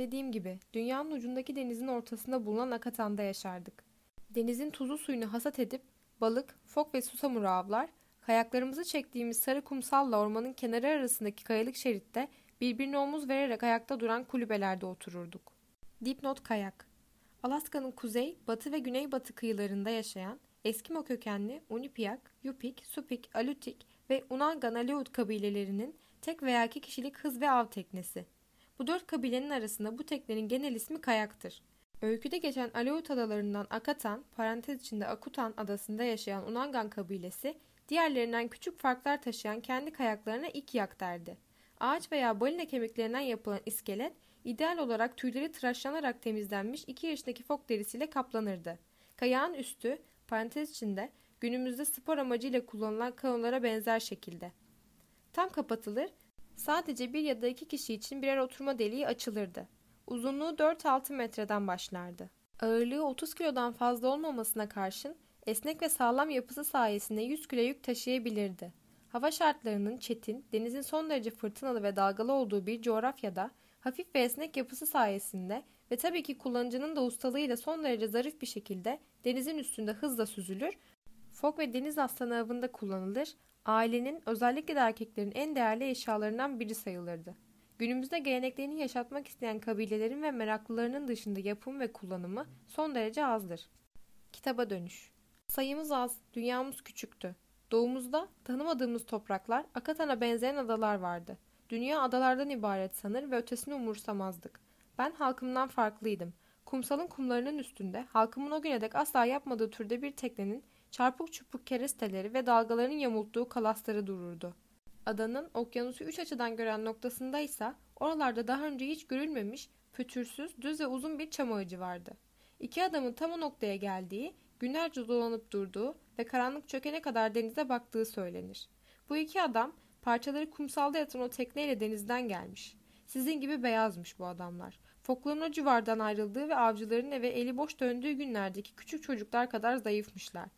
Dediğim gibi dünyanın ucundaki denizin ortasında bulunan Akatan'da yaşardık. Denizin tuzlu suyunu hasat edip balık, fok ve susamuru avlar, kayaklarımızı çektiğimiz sarı kumsalla ormanın kenarı arasındaki kayalık şeritte birbirine omuz vererek ayakta duran kulübelerde otururduk. Dipnot kayak Alaska'nın kuzey, batı ve güneybatı kıyılarında yaşayan Eskimo kökenli Unipiak, Yupik, Supik, Alutik ve Unangan Aleut kabilelerinin tek veya iki kişilik hız ve av teknesi. Bu dört kabilenin arasında bu teknenin genel ismi kayaktır. Öyküde geçen Aleut adalarından Akatan, parantez içinde Akutan adasında yaşayan Unangan kabilesi, diğerlerinden küçük farklar taşıyan kendi kayaklarına yak derdi. Ağaç veya balina kemiklerinden yapılan iskelet, ideal olarak tüyleri tıraşlanarak temizlenmiş 2 yaşındaki fok derisiyle kaplanırdı. Kayağın üstü, parantez içinde, günümüzde spor amacıyla kullanılan kanolara benzer şekilde. Tam kapatılır, sadece bir ya da iki kişi için birer oturma deliği açılırdı. Uzunluğu 4-6 metreden başlardı. Ağırlığı 30 kilodan fazla olmamasına karşın esnek ve sağlam yapısı sayesinde 100 kilo yük taşıyabilirdi. Hava şartlarının çetin, denizin son derece fırtınalı ve dalgalı olduğu bir coğrafyada hafif ve esnek yapısı sayesinde ve tabii ki kullanıcının da ustalığıyla son derece zarif bir şekilde denizin üstünde hızla süzülür, fok ve deniz aslanı avında kullanılır, ailenin özellikle de erkeklerin en değerli eşyalarından biri sayılırdı. Günümüzde geleneklerini yaşatmak isteyen kabilelerin ve meraklılarının dışında yapım ve kullanımı son derece azdır. Kitaba dönüş. Sayımız az, dünyamız küçüktü. Doğumuzda tanımadığımız topraklar, Akatan'a benzeyen adalar vardı. Dünya adalardan ibaret sanır ve ötesini umursamazdık. Ben halkımdan farklıydım. Kumsalın kumlarının üstünde, halkımın o güne dek asla yapmadığı türde bir teknenin çarpık çupuk keresteleri ve dalgaların yamulttuğu kalasları dururdu. Adanın okyanusu üç açıdan gören noktasındaysa oralarda daha önce hiç görülmemiş, pütürsüz, düz ve uzun bir çam ağacı vardı. İki adamın tam o noktaya geldiği, günlerce dolanıp durduğu ve karanlık çökene kadar denize baktığı söylenir. Bu iki adam parçaları kumsalda yatan o tekneyle denizden gelmiş. Sizin gibi beyazmış bu adamlar. Fokların o civardan ayrıldığı ve avcıların eve eli boş döndüğü günlerdeki küçük çocuklar kadar zayıfmışlar.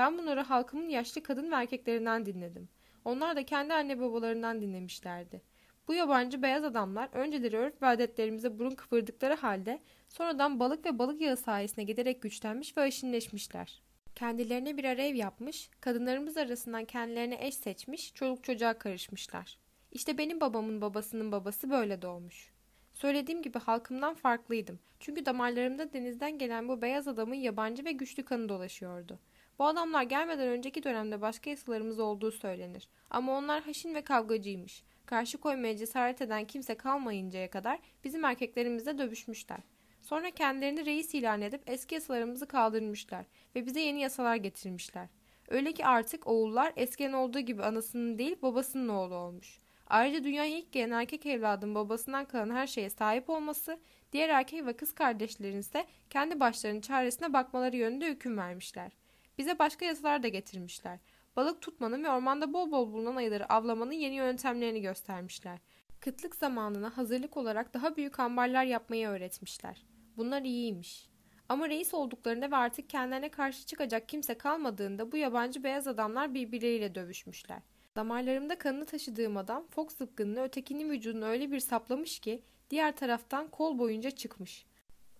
Ben bunları halkımın yaşlı kadın ve erkeklerinden dinledim. Onlar da kendi anne babalarından dinlemişlerdi. Bu yabancı beyaz adamlar önceleri örf ve adetlerimize burun kıvırdıkları halde sonradan balık ve balık yağı sayesinde giderek güçlenmiş ve aşinleşmişler. Kendilerine bir ev yapmış, kadınlarımız arasından kendilerine eş seçmiş, çoluk çocuğa karışmışlar. İşte benim babamın babasının babası böyle doğmuş. Söylediğim gibi halkımdan farklıydım. Çünkü damarlarımda denizden gelen bu beyaz adamın yabancı ve güçlü kanı dolaşıyordu. Bu adamlar gelmeden önceki dönemde başka yasalarımız olduğu söylenir. Ama onlar haşin ve kavgacıymış. Karşı koymaya cesaret eden kimse kalmayıncaya kadar bizim erkeklerimizle dövüşmüşler. Sonra kendilerini reis ilan edip eski yasalarımızı kaldırmışlar ve bize yeni yasalar getirmişler. Öyle ki artık oğullar eskiden olduğu gibi anasının değil babasının oğlu olmuş. Ayrıca dünyaya ilk gelen erkek evladın babasından kalan her şeye sahip olması, diğer erkek ve kız kardeşlerin ise kendi başlarının çaresine bakmaları yönünde hüküm vermişler. Bize başka yasalar da getirmişler. Balık tutmanın ve ormanda bol bol bulunan ayıları avlamanın yeni yöntemlerini göstermişler. Kıtlık zamanına hazırlık olarak daha büyük ambarlar yapmayı öğretmişler. Bunlar iyiymiş. Ama reis olduklarında ve artık kendilerine karşı çıkacak kimse kalmadığında bu yabancı beyaz adamlar birbirleriyle dövüşmüşler. Damarlarımda kanını taşıdığım adam Fox zıpkınını ötekinin vücudunu öyle bir saplamış ki diğer taraftan kol boyunca çıkmış.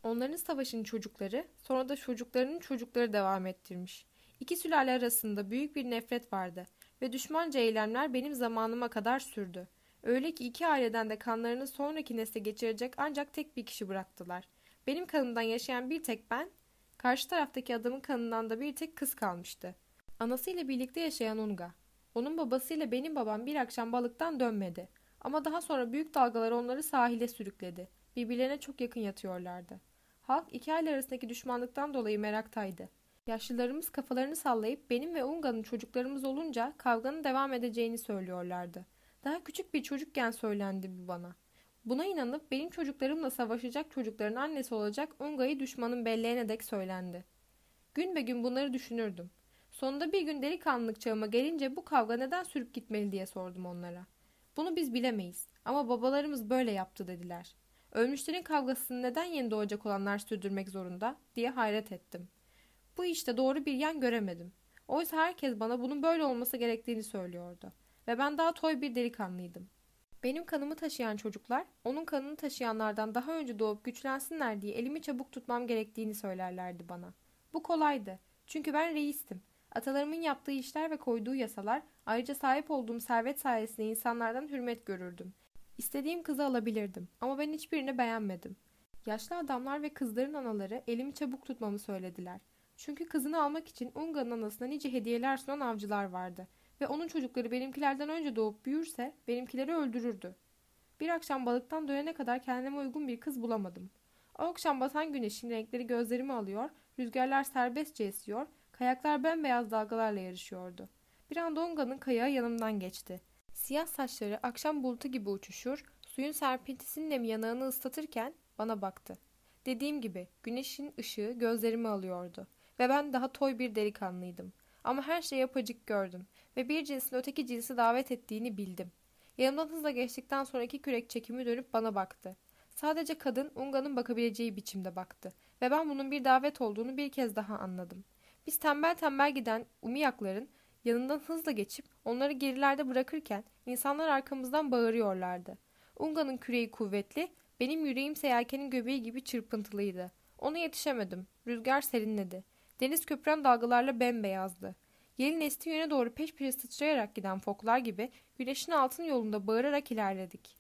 Onların savaşın çocukları sonra da çocuklarının çocukları devam ettirmiş. İki sülale arasında büyük bir nefret vardı ve düşmanca eylemler benim zamanıma kadar sürdü. Öyle ki iki aileden de kanlarını sonraki nesle geçirecek ancak tek bir kişi bıraktılar. Benim kanımdan yaşayan bir tek ben, karşı taraftaki adamın kanından da bir tek kız kalmıştı. Anasıyla birlikte yaşayan Unga. Onun babasıyla benim babam bir akşam balıktan dönmedi. Ama daha sonra büyük dalgalar onları sahile sürükledi. Birbirlerine çok yakın yatıyorlardı. Halk iki aile arasındaki düşmanlıktan dolayı meraktaydı. Yaşlılarımız kafalarını sallayıp benim ve Unga'nın çocuklarımız olunca kavganın devam edeceğini söylüyorlardı. Daha küçük bir çocukken söylendi bu bana. Buna inanıp benim çocuklarımla savaşacak çocukların annesi olacak Unga'yı düşmanın belleğine dek söylendi. Gün be gün bunları düşünürdüm. Sonunda bir gün delikanlılık çağıma gelince bu kavga neden sürüp gitmeli diye sordum onlara. Bunu biz bilemeyiz ama babalarımız böyle yaptı dediler. Ölmüşlerin kavgasını neden yeni doğacak olanlar sürdürmek zorunda diye hayret ettim. Bu işte doğru bir yan göremedim. Oysa herkes bana bunun böyle olması gerektiğini söylüyordu. Ve ben daha toy bir delikanlıydım. Benim kanımı taşıyan çocuklar, onun kanını taşıyanlardan daha önce doğup güçlensinler diye elimi çabuk tutmam gerektiğini söylerlerdi bana. Bu kolaydı. Çünkü ben reistim. Atalarımın yaptığı işler ve koyduğu yasalar, ayrıca sahip olduğum servet sayesinde insanlardan hürmet görürdüm. İstediğim kızı alabilirdim ama ben hiçbirini beğenmedim. Yaşlı adamlar ve kızların anaları elimi çabuk tutmamı söylediler. Çünkü kızını almak için Unga'nın anasına nice hediyeler sunan avcılar vardı ve onun çocukları benimkilerden önce doğup büyürse benimkileri öldürürdü. Bir akşam balıktan dönene kadar kendime uygun bir kız bulamadım. O akşam batan güneşin renkleri gözlerimi alıyor, rüzgarlar serbestçe esiyor, kayaklar bembeyaz dalgalarla yarışıyordu. Bir anda Onga'nın kayağı yanımdan geçti. Siyah saçları akşam bulutu gibi uçuşur, suyun serpintisinin nem yanağını ıslatırken bana baktı. Dediğim gibi güneşin ışığı gözlerimi alıyordu ve ben daha toy bir delikanlıydım. Ama her şeyi yapacık gördüm ve bir cinsin öteki cinsi davet ettiğini bildim. Yanımdan hızla geçtikten sonra iki kürek çekimi dönüp bana baktı. Sadece kadın Unga'nın bakabileceği biçimde baktı ve ben bunun bir davet olduğunu bir kez daha anladım. Biz tembel tembel giden umiyakların yanından hızla geçip onları gerilerde bırakırken insanlar arkamızdan bağırıyorlardı. Unga'nın küreği kuvvetli, benim yüreğim yelkenin göbeği gibi çırpıntılıydı. Ona yetişemedim. Rüzgar serinledi. Deniz köpüren dalgalarla bembeyazdı. Yelin estiği yöne doğru peş peşe sıçrayarak giden foklar gibi güneşin altın yolunda bağırarak ilerledik.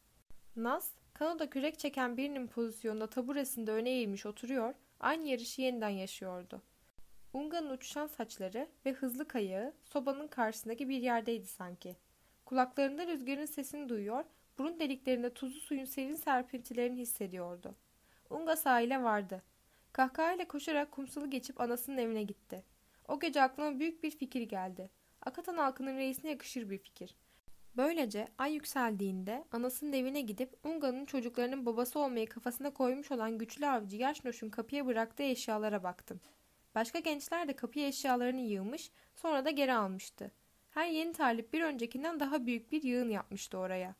Naz, kanoda kürek çeken birinin pozisyonunda taburesinde öne eğilmiş oturuyor, aynı yarışı yeniden yaşıyordu. Unga'nın uçuşan saçları ve hızlı kayağı sobanın karşısındaki bir yerdeydi sanki. Kulaklarında rüzgarın sesini duyuyor, burun deliklerinde tuzlu suyun serin serpintilerini hissediyordu. Unga sahile vardı. Kahkahayla koşarak kumsalı geçip anasının evine gitti. O gece aklıma büyük bir fikir geldi. Akatan halkının reisine yakışır bir fikir. Böylece ay yükseldiğinde anasının evine gidip Unga'nın çocuklarının babası olmayı kafasına koymuş olan güçlü avcı Yaşnoş'un kapıya bıraktığı eşyalara baktım. Başka gençler de kapıya eşyalarını yığmış, sonra da geri almıştı. Her yeni talip bir öncekinden daha büyük bir yığın yapmıştı oraya.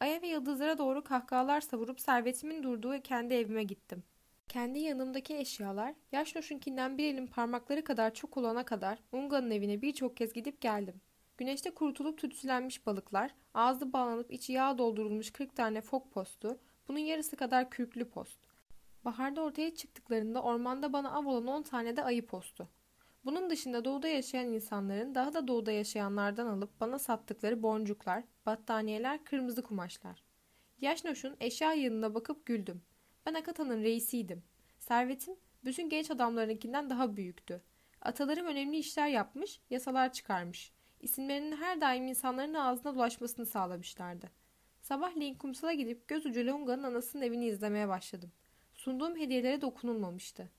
Aya ve yıldızlara doğru kahkahalar savurup servetimin durduğu kendi evime gittim. Kendi yanımdaki eşyalar, Yaşnoş'unkinden bir elin parmakları kadar çok olana kadar Unga'nın evine birçok kez gidip geldim. Güneşte kurutulup tütsülenmiş balıklar, ağzı bağlanıp içi yağ doldurulmuş 40 tane fok postu, bunun yarısı kadar kürklü post. Baharda ortaya çıktıklarında ormanda bana av olan 10 tane de ayı postu. Bunun dışında doğuda yaşayan insanların daha da doğuda yaşayanlardan alıp bana sattıkları boncuklar, battaniyeler, kırmızı kumaşlar. Yaşnoş'un eşya yığınına bakıp güldüm. Ben Akata'nın reisiydim. Servetim bütün genç adamlarınkinden daha büyüktü. Atalarım önemli işler yapmış, yasalar çıkarmış. İsimlerinin her daim insanların ağzına ulaşmasını sağlamışlardı. Sabahleyin kumsala gidip göz ucu Longa'nın anasının evini izlemeye başladım. Sunduğum hediyelere dokunulmamıştı.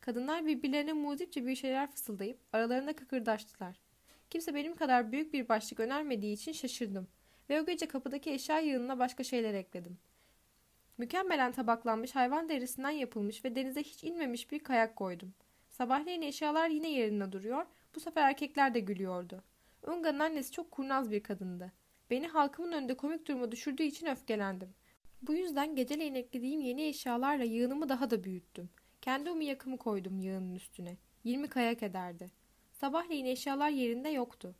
Kadınlar birbirlerine muzipçe bir şeyler fısıldayıp aralarında kıkırdaştılar. Kimse benim kadar büyük bir başlık önermediği için şaşırdım ve o gece kapıdaki eşya yığınına başka şeyler ekledim. Mükemmelen tabaklanmış hayvan derisinden yapılmış ve denize hiç inmemiş bir kayak koydum. Sabahleyin eşyalar yine yerinde duruyor, bu sefer erkekler de gülüyordu. Unga'nın annesi çok kurnaz bir kadındı. Beni halkımın önünde komik duruma düşürdüğü için öfkelendim. Bu yüzden geceleyin eklediğim yeni eşyalarla yığınımı daha da büyüttüm. Kendi umiyakımı koydum yığının üstüne. 20 kayak ederdi. Sabahleyin eşyalar yerinde yoktu.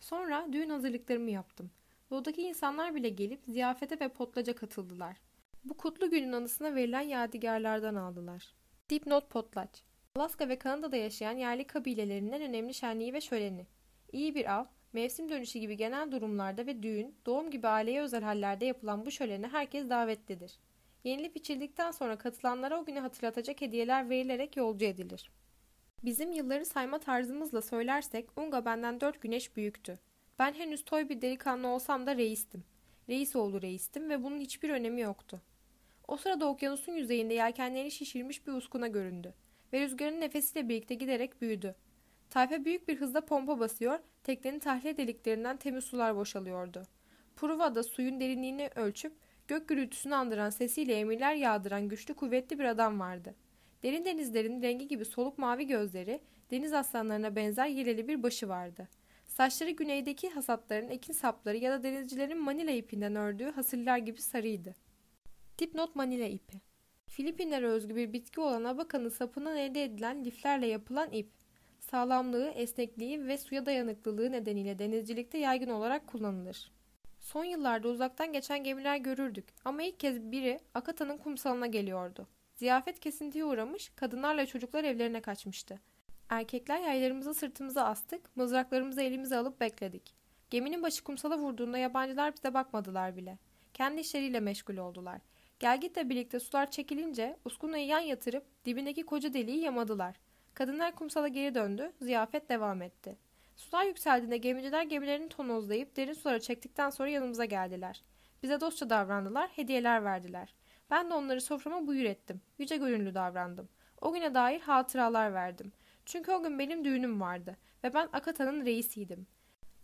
Sonra düğün hazırlıklarımı yaptım. Doğudaki insanlar bile gelip ziyafete ve potlaca katıldılar. Bu kutlu günün anısına verilen yadigarlardan aldılar. Dipnot Potlaç Alaska ve Kanada'da yaşayan yerli kabilelerinden önemli şenliği ve şöleni. İyi bir av, mevsim dönüşü gibi genel durumlarda ve düğün, doğum gibi aileye özel hallerde yapılan bu şölene herkes davetlidir. Yenilip içildikten sonra katılanlara o günü hatırlatacak hediyeler verilerek yolcu edilir. Bizim yılları sayma tarzımızla söylersek Unga benden dört güneş büyüktü. Ben henüz toy bir delikanlı olsam da reistim. Reis oğlu reistim ve bunun hiçbir önemi yoktu. O sırada okyanusun yüzeyinde yelkenleri şişirmiş bir uskuna göründü ve rüzgarın nefesiyle birlikte giderek büyüdü. Tayfa büyük bir hızla pompa basıyor, teknenin tahliye deliklerinden temiz sular boşalıyordu. Pruva'da suyun derinliğini ölçüp gök gürültüsünü andıran sesiyle emirler yağdıran güçlü kuvvetli bir adam vardı. Derin denizlerin rengi gibi soluk mavi gözleri, deniz aslanlarına benzer yeleli bir başı vardı. Saçları güneydeki hasatların ekin sapları ya da denizcilerin manila ipinden ördüğü hasırlar gibi sarıydı. Dipnot manila ipi Filipinlere özgü bir bitki olan abakanın sapından elde edilen liflerle yapılan ip. Sağlamlığı, esnekliği ve suya dayanıklılığı nedeniyle denizcilikte yaygın olarak kullanılır. Son yıllarda uzaktan geçen gemiler görürdük ama ilk kez biri Akata'nın kumsalına geliyordu. Ziyafet kesintiye uğramış, kadınlarla çocuklar evlerine kaçmıştı. Erkekler yaylarımızı sırtımıza astık, mızraklarımızı elimize alıp bekledik. Geminin başı kumsala vurduğunda yabancılar bize bakmadılar bile. Kendi işleriyle meşgul oldular. Gelgitle birlikte sular çekilince uskunayı yan yatırıp dibindeki koca deliği yamadılar. Kadınlar kumsala geri döndü, ziyafet devam etti. Sular yükseldiğinde gemiciler gemilerini tonozlayıp derin sulara çektikten sonra yanımıza geldiler. Bize dostça davrandılar, hediyeler verdiler. Ben de onları soframa buyur ettim. Yüce gönüllü davrandım. O güne dair hatıralar verdim. Çünkü o gün benim düğünüm vardı ve ben Akata'nın reisiydim.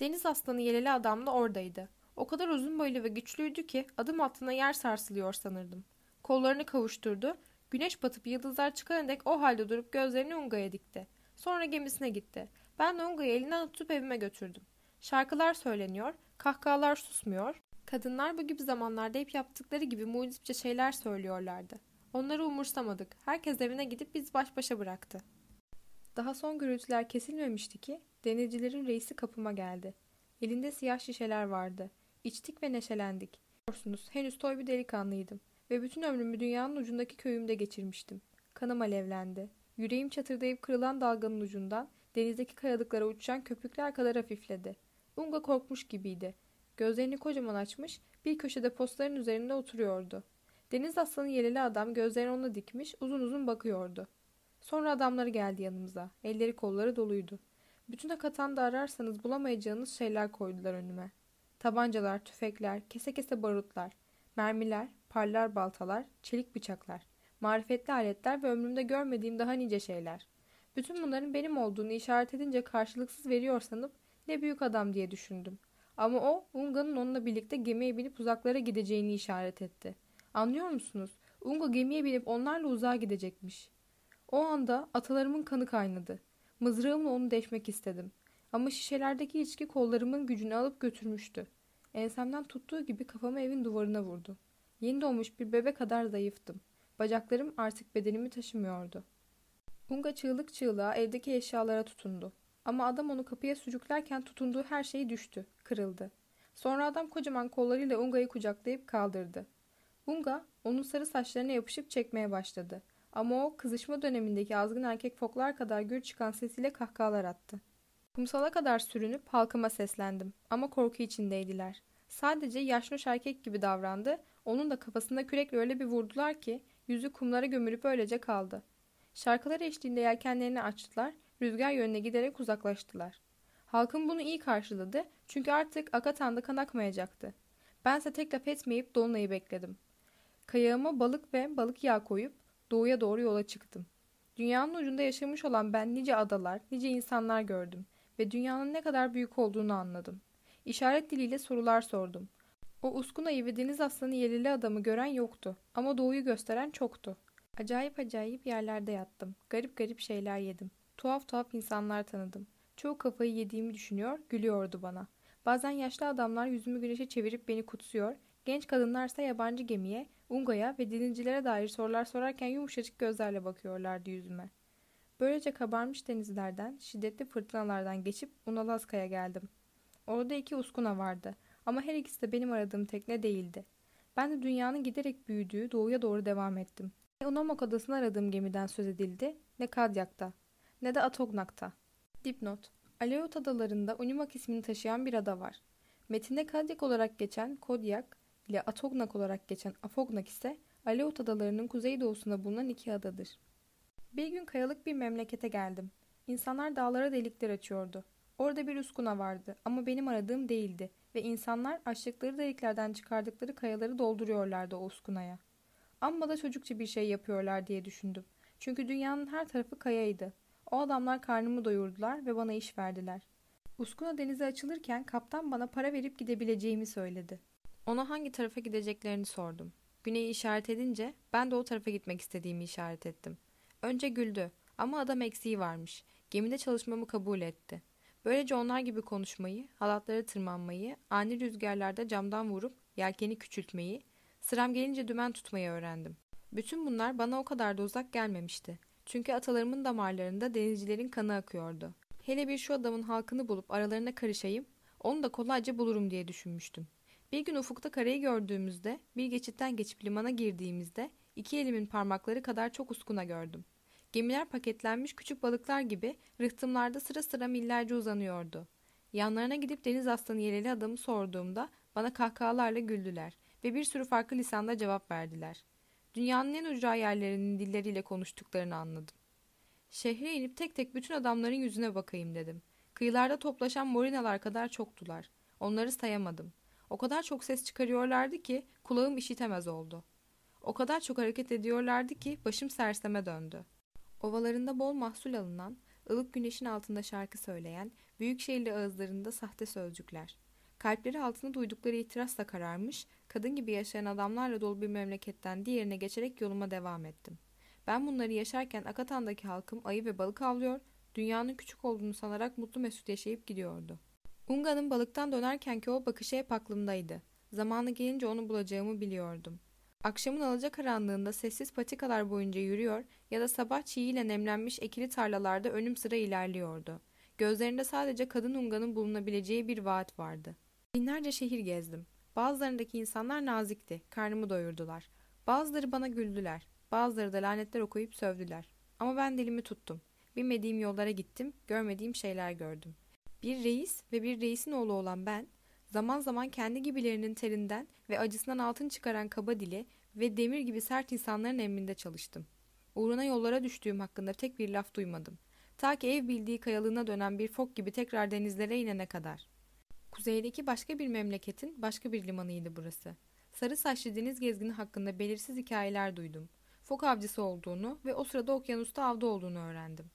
Deniz aslanı yeleli adam da oradaydı. O kadar uzun boylu ve güçlüydü ki adım altına yer sarsılıyor sanırdım. Kollarını kavuşturdu. Güneş batıp yıldızlar çıkana dek o halde durup gözlerini Unga'ya dikti. Sonra gemisine gitti. Ben de Unga'yı elinden tutup evime götürdüm. Şarkılar söyleniyor, kahkahalar susmuyor. Kadınlar bu gibi zamanlarda hep yaptıkları gibi mucizce şeyler söylüyorlardı. Onları umursamadık. Herkes evine gidip biz baş başa bıraktı. Daha son gürültüler kesilmemişti ki denizcilerin reisi kapıma geldi. Elinde siyah şişeler vardı. İçtik ve neşelendik. Biliyorsunuz henüz toy bir delikanlıydım ve bütün ömrümü dünyanın ucundaki köyümde geçirmiştim. Kanım alevlendi. Yüreğim çatırdayıp kırılan dalganın ucundan denizdeki kayalıklara uçuşan köpükler kadar hafifledi. Unga korkmuş gibiydi. Gözlerini kocaman açmış, bir köşede postların üzerinde oturuyordu. Deniz aslanı yeleli adam gözlerini ona dikmiş, uzun uzun bakıyordu. Sonra adamları geldi yanımıza. Elleri kolları doluydu. Bütün Akatan'da ararsanız bulamayacağınız şeyler koydular önüme. Tabancalar, tüfekler, kese kese barutlar, mermiler, parlar baltalar, çelik bıçaklar, marifetli aletler ve ömrümde görmediğim daha nice şeyler. Bütün bunların benim olduğunu işaret edince karşılıksız veriyor sanıp ne büyük adam diye düşündüm. Ama o Unga'nın onunla birlikte gemiye binip uzaklara gideceğini işaret etti. Anlıyor musunuz? Unga gemiye binip onlarla uzağa gidecekmiş. O anda atalarımın kanı kaynadı. Mızrağımla onu deşmek istedim. Ama şişelerdeki içki kollarımın gücünü alıp götürmüştü. Ensemden tuttuğu gibi kafamı evin duvarına vurdu. Yeni doğmuş bir bebe kadar zayıftım. Bacaklarım artık bedenimi taşımıyordu. Unga çığlık çığlığa evdeki eşyalara tutundu. Ama adam onu kapıya sürüklerken tutunduğu her şey düştü, kırıldı. Sonra adam kocaman kollarıyla Unga'yı kucaklayıp kaldırdı. Unga onun sarı saçlarına yapışıp çekmeye başladı. Ama o kızışma dönemindeki azgın erkek foklar kadar gür çıkan sesiyle kahkahalar attı. Kumsala kadar sürünüp halkıma seslendim ama korku içindeydiler. Sadece yaşlı erkek gibi davrandı, onun da kafasında kürekle öyle bir vurdular ki yüzü kumlara gömülüp öylece kaldı. Şarkılar eşliğinde yelkenlerini açtılar, rüzgar yönüne giderek uzaklaştılar. Halkım bunu iyi karşıladı çünkü artık Akatan'da kan akmayacaktı. Bense tek laf etmeyip Dolunay'ı bekledim. Kayağıma balık ve balık yağı koyup doğuya doğru yola çıktım. Dünyanın ucunda yaşamış olan ben nice adalar, nice insanlar gördüm ve dünyanın ne kadar büyük olduğunu anladım. İşaret diliyle sorular sordum. O Uskuna'yı ve deniz aslanı yelili adamı gören yoktu ama doğuyu gösteren çoktu. Acayip acayip yerlerde yattım. Garip garip şeyler yedim. Tuhaf tuhaf insanlar tanıdım. Çoğu kafayı yediğimi düşünüyor, gülüyordu bana. Bazen yaşlı adamlar yüzümü güneşe çevirip beni kutsuyor, genç kadınlarsa yabancı gemiye, Unga'ya ve denizcilere dair sorular sorarken yumuşacık gözlerle bakıyorlardı yüzüme. Böylece kabarmış denizlerden, şiddetli fırtınalardan geçip Unalaska'ya geldim. Orada iki uskuna vardı ama her ikisi de benim aradığım tekne değildi. Ben de dünyanın giderek büyüdüğü doğuya doğru devam ettim. Ne Unamak adasını aradığım gemiden söz edildi, ne Kadyak'ta, ne de Atognak'ta. Dipnot Aleut adalarında Unimak ismini taşıyan bir ada var. Metinde Kadyak olarak geçen Kodyak ile Atognak olarak geçen Afognak ise Aleut adalarının kuzeydoğusunda bulunan iki adadır. Bir gün kayalık bir memlekete geldim. İnsanlar dağlara delikler açıyordu. Orada bir uskuna vardı ama benim aradığım değildi ve insanlar açtıkları deliklerden çıkardıkları kayaları dolduruyorlardı o uskunaya. Amma da çocukça bir şey yapıyorlar diye düşündüm. Çünkü dünyanın her tarafı kayaydı. O adamlar karnımı doyurdular ve bana iş verdiler. Uskuna denize açılırken kaptan bana para verip gidebileceğimi söyledi. Ona hangi tarafa gideceklerini sordum. Güneyi işaret edince ben de o tarafa gitmek istediğimi işaret ettim. Önce güldü ama adam eksiği varmış. Gemide çalışmamı kabul etti. Böylece onlar gibi konuşmayı, halatlara tırmanmayı, ani rüzgarlarda camdan vurup yelkeni küçültmeyi, sıram gelince dümen tutmayı öğrendim. Bütün bunlar bana o kadar da uzak gelmemişti. Çünkü atalarımın damarlarında denizcilerin kanı akıyordu. Hele bir şu adamın halkını bulup aralarına karışayım, onu da kolayca bulurum diye düşünmüştüm. Bir gün ufukta karayı gördüğümüzde, bir geçitten geçip limana girdiğimizde iki elimin parmakları kadar çok uskuna gördüm. Gemiler paketlenmiş küçük balıklar gibi rıhtımlarda sıra sıra millerce uzanıyordu. Yanlarına gidip deniz aslanı yeleli adamı sorduğumda bana kahkahalarla güldüler ve bir sürü farklı lisanda cevap verdiler. Dünyanın en ucra yerlerinin dilleriyle konuştuklarını anladım. Şehre inip tek tek bütün adamların yüzüne bakayım dedim. Kıyılarda toplaşan morinalar kadar çoktular. Onları sayamadım. O kadar çok ses çıkarıyorlardı ki kulağım işitemez oldu. O kadar çok hareket ediyorlardı ki başım serseme döndü. Ovalarında bol mahsul alınan, ılık güneşin altında şarkı söyleyen, büyük şehirli ağızlarında sahte sözcükler. Kalpleri altında duydukları itirazla kararmış, kadın gibi yaşayan adamlarla dolu bir memleketten diğerine geçerek yoluma devam ettim. Ben bunları yaşarken Akatan'daki halkım ayı ve balık avlıyor, dünyanın küçük olduğunu sanarak mutlu mesut yaşayıp gidiyordu. Unga'nın balıktan dönerkenki o bakışı hep aklımdaydı. Zamanı gelince onu bulacağımı biliyordum. Akşamın alacakaranlığında sessiz patikalar boyunca yürüyor ya da sabah çiğiyle nemlenmiş ekili tarlalarda önüm sıra ilerliyordu. Gözlerinde sadece kadın Unga'nın bulunabileceği bir vaat vardı. Binlerce şehir gezdim. Bazılarındaki insanlar nazikti, karnımı doyurdular. Bazıları bana güldüler, bazıları da lanetler okuyup sövdüler. Ama ben dilimi tuttum. Bilmediğim yollara gittim, görmediğim şeyler gördüm. Bir reis ve bir reisin oğlu olan ben, zaman zaman kendi gibilerinin terinden ve acısından altın çıkaran kaba dili ve demir gibi sert insanların emrinde çalıştım. Uğruna yollara düştüğüm hakkında tek bir laf duymadım. Ta ki ev bildiği kayalığına dönen bir fok gibi tekrar denizlere inene kadar. Kuzeydeki başka bir memleketin başka bir limanıydı burası. Sarı saçlı deniz gezgini hakkında belirsiz hikayeler duydum. Fok avcısı olduğunu ve o sırada okyanusta avda olduğunu öğrendim.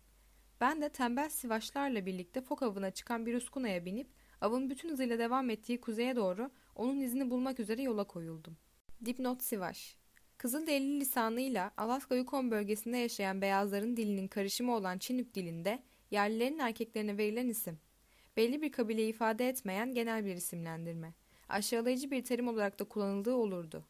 Ben de tembel sivaşlarla birlikte fok avına çıkan bir uskunaya binip avın bütün hızıyla devam ettiği kuzeye doğru onun izini bulmak üzere yola koyuldum. Dipnot Sivaş Kızılderili lisanıyla Alaska Yukon bölgesinde yaşayan beyazların dilinin karışımı olan Çinük dilinde yerlilerin erkeklerine verilen isim. Belli bir kabileyi ifade etmeyen genel bir isimlendirme. Aşağılayıcı bir terim olarak da kullanıldığı olurdu.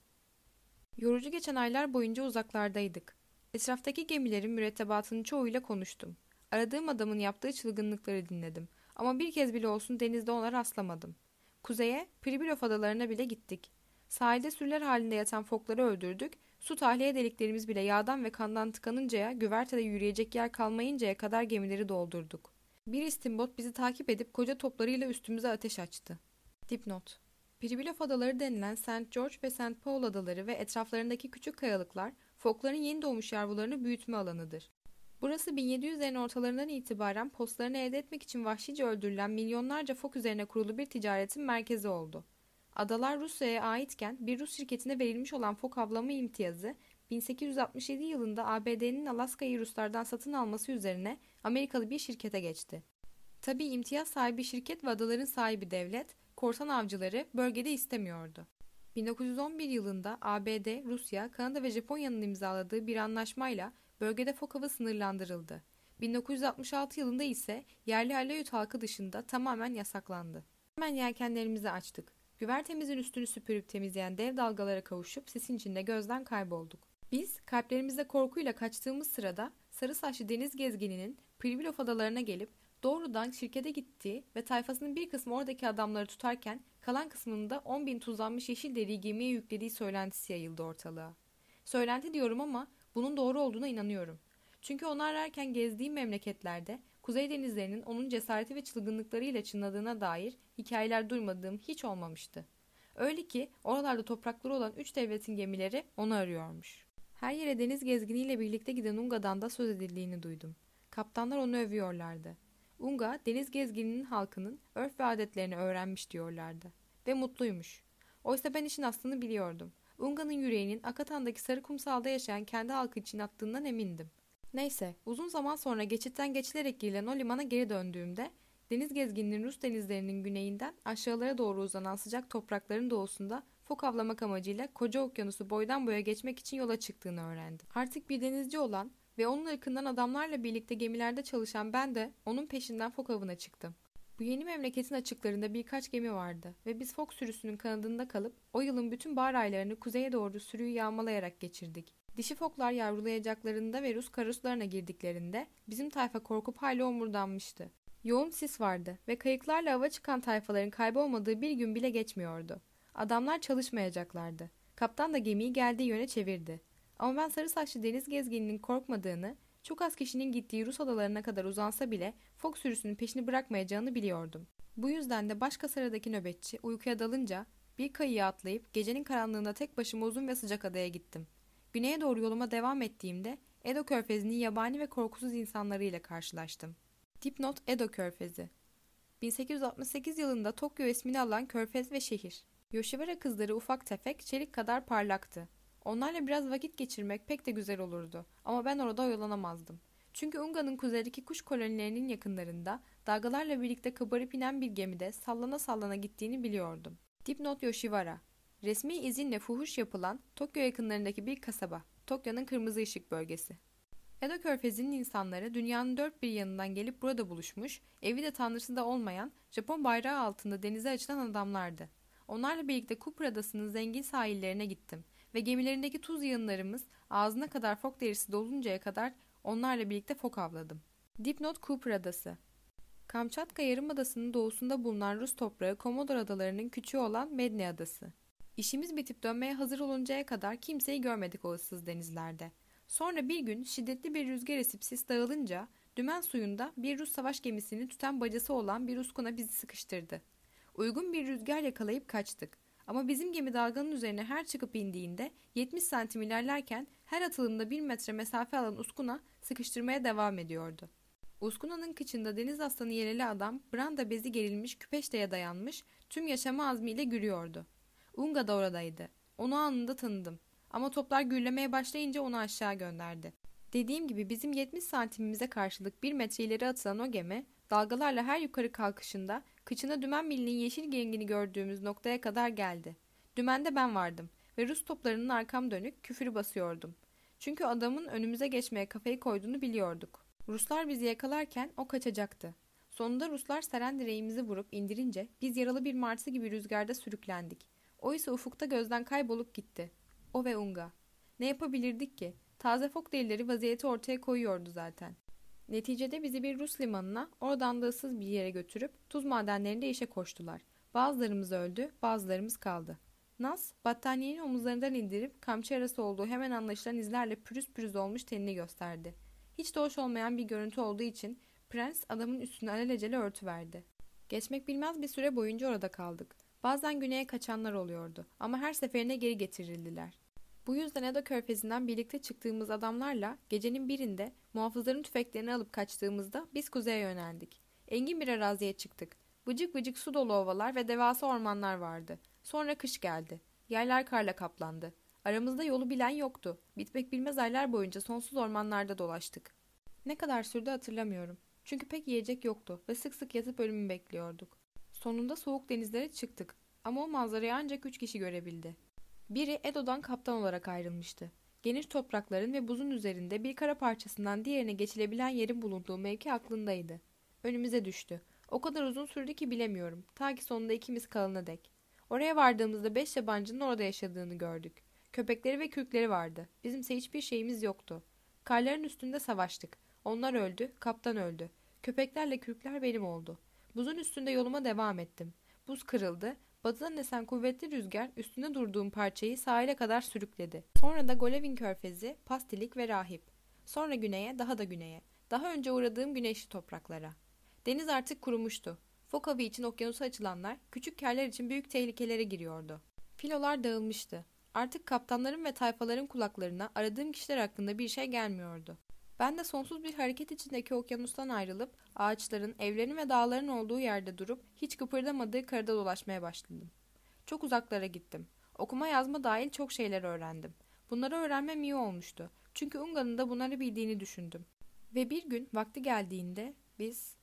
Yorucu geçen aylar boyunca uzaklardaydık. Etraftaki gemilerin mürettebatının çoğuyla konuştum. Aradığım adamın yaptığı çılgınlıkları dinledim. Ama bir kez bile olsun denizde ona rastlamadım. Kuzeye, Pribilof adalarına bile gittik. Sahilde sürüler halinde yatan fokları öldürdük. Su tahliye deliklerimiz bile yağdan ve kandan tıkanıncaya, güvertede yürüyecek yer kalmayıncaya kadar gemileri doldurduk. Bir istimbot bizi takip edip koca toplarıyla üstümüze ateş açtı. Dipnot Pribilof adaları denilen St. George ve St. Paul adaları ve etraflarındaki küçük kayalıklar, fokların yeni doğmuş yavrularını büyütme alanıdır. Burası 1700'lerin ortalarından itibaren postlarını elde etmek için vahşice öldürülen milyonlarca fok üzerine kurulu bir ticaretin merkezi oldu. Adalar Rusya'ya aitken bir Rus şirketine verilmiş olan fok avlama imtiyazı 1867 yılında ABD'nin Alaska'yı Ruslardan satın alması üzerine Amerikalı bir şirkete geçti. Tabi imtiyaz sahibi şirket ve adaların sahibi devlet, korsan avcıları bölgede istemiyordu. 1911 yılında ABD, Rusya, Kanada ve Japonya'nın imzaladığı bir anlaşmayla bölgede fok avı sınırlandırıldı. 1966 yılında ise yerli Aleyut halkı dışında tamamen yasaklandı. Hemen yelkenlerimizi açtık. Güvertemizin üstünü süpürüp temizleyen dev dalgalara kavuşup sesin içinde gözden kaybolduk. Biz kalplerimizde korkuyla kaçtığımız sırada sarı saçlı deniz gezgininin Pribilof adalarına gelip doğrudan şirkete gittiği ve tayfasının bir kısmı oradaki adamları tutarken kalan kısmında 10 bin tuzlanmış yeşil deriyi gemiye yüklediği söylentisi yayıldı ortalığa. Söylenti diyorum ama bunun doğru olduğuna inanıyorum. Çünkü onu ararken gezdiğim memleketlerde Kuzey denizlerinin onun cesareti ve çılgınlıklarıyla çınladığına dair hikayeler duymadığım hiç olmamıştı. Öyle ki oralarda toprakları olan üç devletin gemileri onu arıyormuş. Her yere deniz gezginiyle birlikte giden Unga'dan da söz edildiğini duydum. Kaptanlar onu övüyorlardı. Unga, deniz gezgininin halkının örf ve adetlerini öğrenmiş diyorlardı. Ve mutluymuş. Oysa ben işin aslını biliyordum. Unga'nın yüreğinin Akatan'daki sarı kumsalda yaşayan kendi halkı için attığından emindim. Neyse, uzun zaman sonra geçitten geçilerek girilen o limana geri döndüğümde, deniz gezgininin Rus denizlerinin güneyinden aşağılara doğru uzanan sıcak toprakların doğusunda fok avlamak amacıyla koca okyanusu boydan boya geçmek için yola çıktığını öğrendim. Artık bir denizci olan ve onun ırkından adamlarla birlikte gemilerde çalışan ben de onun peşinden fok avına çıktım. Bu yeni memleketin açıklarında birkaç gemi vardı ve biz fok sürüsünün kanadında kalıp o yılın bütün bahar aylarını kuzeye doğru sürüyü yağmalayarak geçirdik. Dişi foklar yavrulayacaklarında ve Rus karuslarına girdiklerinde bizim tayfa korkup hayli omurdanmıştı. Yoğun sis vardı ve kayıklarla hava çıkan tayfaların kaybolmadığı bir gün bile geçmiyordu. Adamlar çalışmayacaklardı. Kaptan da gemiyi geldiği yöne çevirdi. Ama ben sarı saçlı deniz gezgininin korkmadığını, çok az kişinin gittiği Rus adalarına kadar uzansa bile Fok sürüsünün peşini bırakmayacağını biliyordum. Bu yüzden de başka sıradaki nöbetçi uykuya dalınca bir kayıya atlayıp gecenin karanlığında tek başıma uzun ve sıcak adaya gittim. Güneye doğru yoluma devam ettiğimde Edo Körfezi'nin yabani ve korkusuz insanlarıyla karşılaştım. Dipnot Edo Körfezi 1868 yılında Tokyo ismini alan körfez ve şehir. Yoshiwara kızları ufak tefek, çelik kadar parlaktı. Onlarla biraz vakit geçirmek pek de güzel olurdu ama ben orada oyalanamazdım. Çünkü Unga'nın kuzeydeki kuş kolonilerinin yakınlarında dalgalarla birlikte kabarıp inen bir gemide sallana sallana gittiğini biliyordum. Dipnot Yoshiwara Resmi izinle fuhuş yapılan Tokyo yakınlarındaki bir kasaba. Tokyo'nun kırmızı ışık bölgesi. Edo Körfezi'nin insanları dünyanın dört bir yanından gelip burada buluşmuş, evi de tanrısı da olmayan, Japon bayrağı altında denize açılan adamlardı. Onlarla birlikte Kupra Adası'nın zengin sahillerine gittim ve gemilerindeki tuz yığınlarımız ağzına kadar fok derisi doluncaya kadar onlarla birlikte fok avladım. Dipnot Kupra Adası Kamçatka Yarımadası'nın doğusunda bulunan Rus toprağı Komodor Adaları'nın küçüğü olan Medne Adası. İşimiz bitip dönmeye hazır oluncaya kadar kimseyi görmedik o ıssız denizlerde. Sonra bir gün şiddetli bir rüzgar esip sis dağılınca dümen suyunda bir Rus savaş gemisini tüten bacası olan bir uskuna bizi sıkıştırdı. Uygun bir rüzgar yakalayıp kaçtık. Ama bizim gemi dalganın üzerine her çıkıp indiğinde 70 santim ilerlerken her atılımda 1 metre mesafe alan uskuna sıkıştırmaya devam ediyordu. Uskuna'nın kıçında deniz aslanı yeleli adam branda bezi gerilmiş küpeşteye dayanmış tüm yaşama azmiyle gülüyordu. Unga da oradaydı. Onu anında tanıdım. Ama toplar gürlemeye başlayınca onu aşağı gönderdi. Dediğim gibi bizim 70 santimimize karşılık 1 metre ileri atılan o gemi dalgalarla her yukarı kalkışında kıçına dümen milinin yeşil gengini gördüğümüz noktaya kadar geldi. Dümende ben vardım ve Rus toplarının arkam dönük küfürü basıyordum. Çünkü adamın önümüze geçmeye kafayı koyduğunu biliyorduk. Ruslar bizi yakalarken o kaçacaktı. Sonunda Ruslar seren direğimizi vurup indirince biz yaralı bir martı gibi rüzgarda sürüklendik. O ise ufukta gözden kaybolup gitti. O ve Unga. Ne yapabilirdik ki? Taze fok delileri vaziyeti ortaya koyuyordu zaten. Neticede bizi bir Rus limanına, oradan da ıssız bir yere götürüp tuz madenlerinde işe koştular. Bazılarımız öldü, bazılarımız kaldı. Nas, battaniyenin omuzlarından indirip kamçı arası olduğu hemen anlaşılan izlerle pürüz pürüz olmuş tenini gösterdi. Hiç de hoş olmayan bir görüntü olduğu için prens adamın üstüne alelacele örtüverdi. Geçmek bilmez bir süre boyunca orada kaldık. Bazen güneye kaçanlar oluyordu ama her seferine geri getirildiler. Bu yüzden Edo Körfezi'nden birlikte çıktığımız adamlarla gecenin birinde muhafızların tüfeklerini alıp kaçtığımızda biz kuzeye yöneldik. Engin bir araziye çıktık. Vıcık vıcık su dolu ovalar ve devasa ormanlar vardı. Sonra kış geldi. Yerler karla kaplandı. Aramızda yolu bilen yoktu. Bitmek bilmez aylar boyunca sonsuz ormanlarda dolaştık. Ne kadar sürdü hatırlamıyorum. Çünkü pek yiyecek yoktu ve sık sık yatıp ölümü bekliyorduk. Sonunda soğuk denizlere çıktık ama o manzarayı ancak üç kişi görebildi. Biri Edo'dan kaptan olarak ayrılmıştı. Geniş toprakların ve buzun üzerinde bir kara parçasından diğerine geçilebilen yerin bulunduğu mevki aklındaydı. Önümüze düştü. O kadar uzun sürdü ki bilemiyorum. Ta ki sonunda ikimiz kalına dek. Oraya vardığımızda beş yabancının orada yaşadığını gördük. Köpekleri ve kürkleri vardı. Bizimse hiçbir şeyimiz yoktu. Karların üstünde savaştık. Onlar öldü, kaptan öldü. Köpeklerle kürkler benim oldu. Buzun üstünde yoluma devam ettim. Buz kırıldı. Batıdan esen kuvvetli rüzgar üstünde durduğum parçayı sahile kadar sürükledi. Sonra da Golevin körfezi, Pastilik ve Rahip. Sonra güneye, daha da güneye. Daha önce uğradığım güneşli topraklara. Deniz artık kurumuştu. Fokavi için okyanusa açılanlar, küçük kerler için büyük tehlikelere giriyordu. Filolar dağılmıştı. Artık kaptanların ve tayfaların kulaklarına aradığım kişiler hakkında bir şey gelmiyordu. Ben de sonsuz bir hareket içindeki okyanustan ayrılıp ağaçların, evlerin ve dağların olduğu yerde durup hiç kıpırdamadığı karada dolaşmaya başladım. Çok uzaklara gittim. Okuma yazma dahil çok şeyler öğrendim. Bunları öğrenmem iyi olmuştu. Çünkü Unga'nın da bunları bildiğini düşündüm. Ve bir gün vakti geldiğinde biz...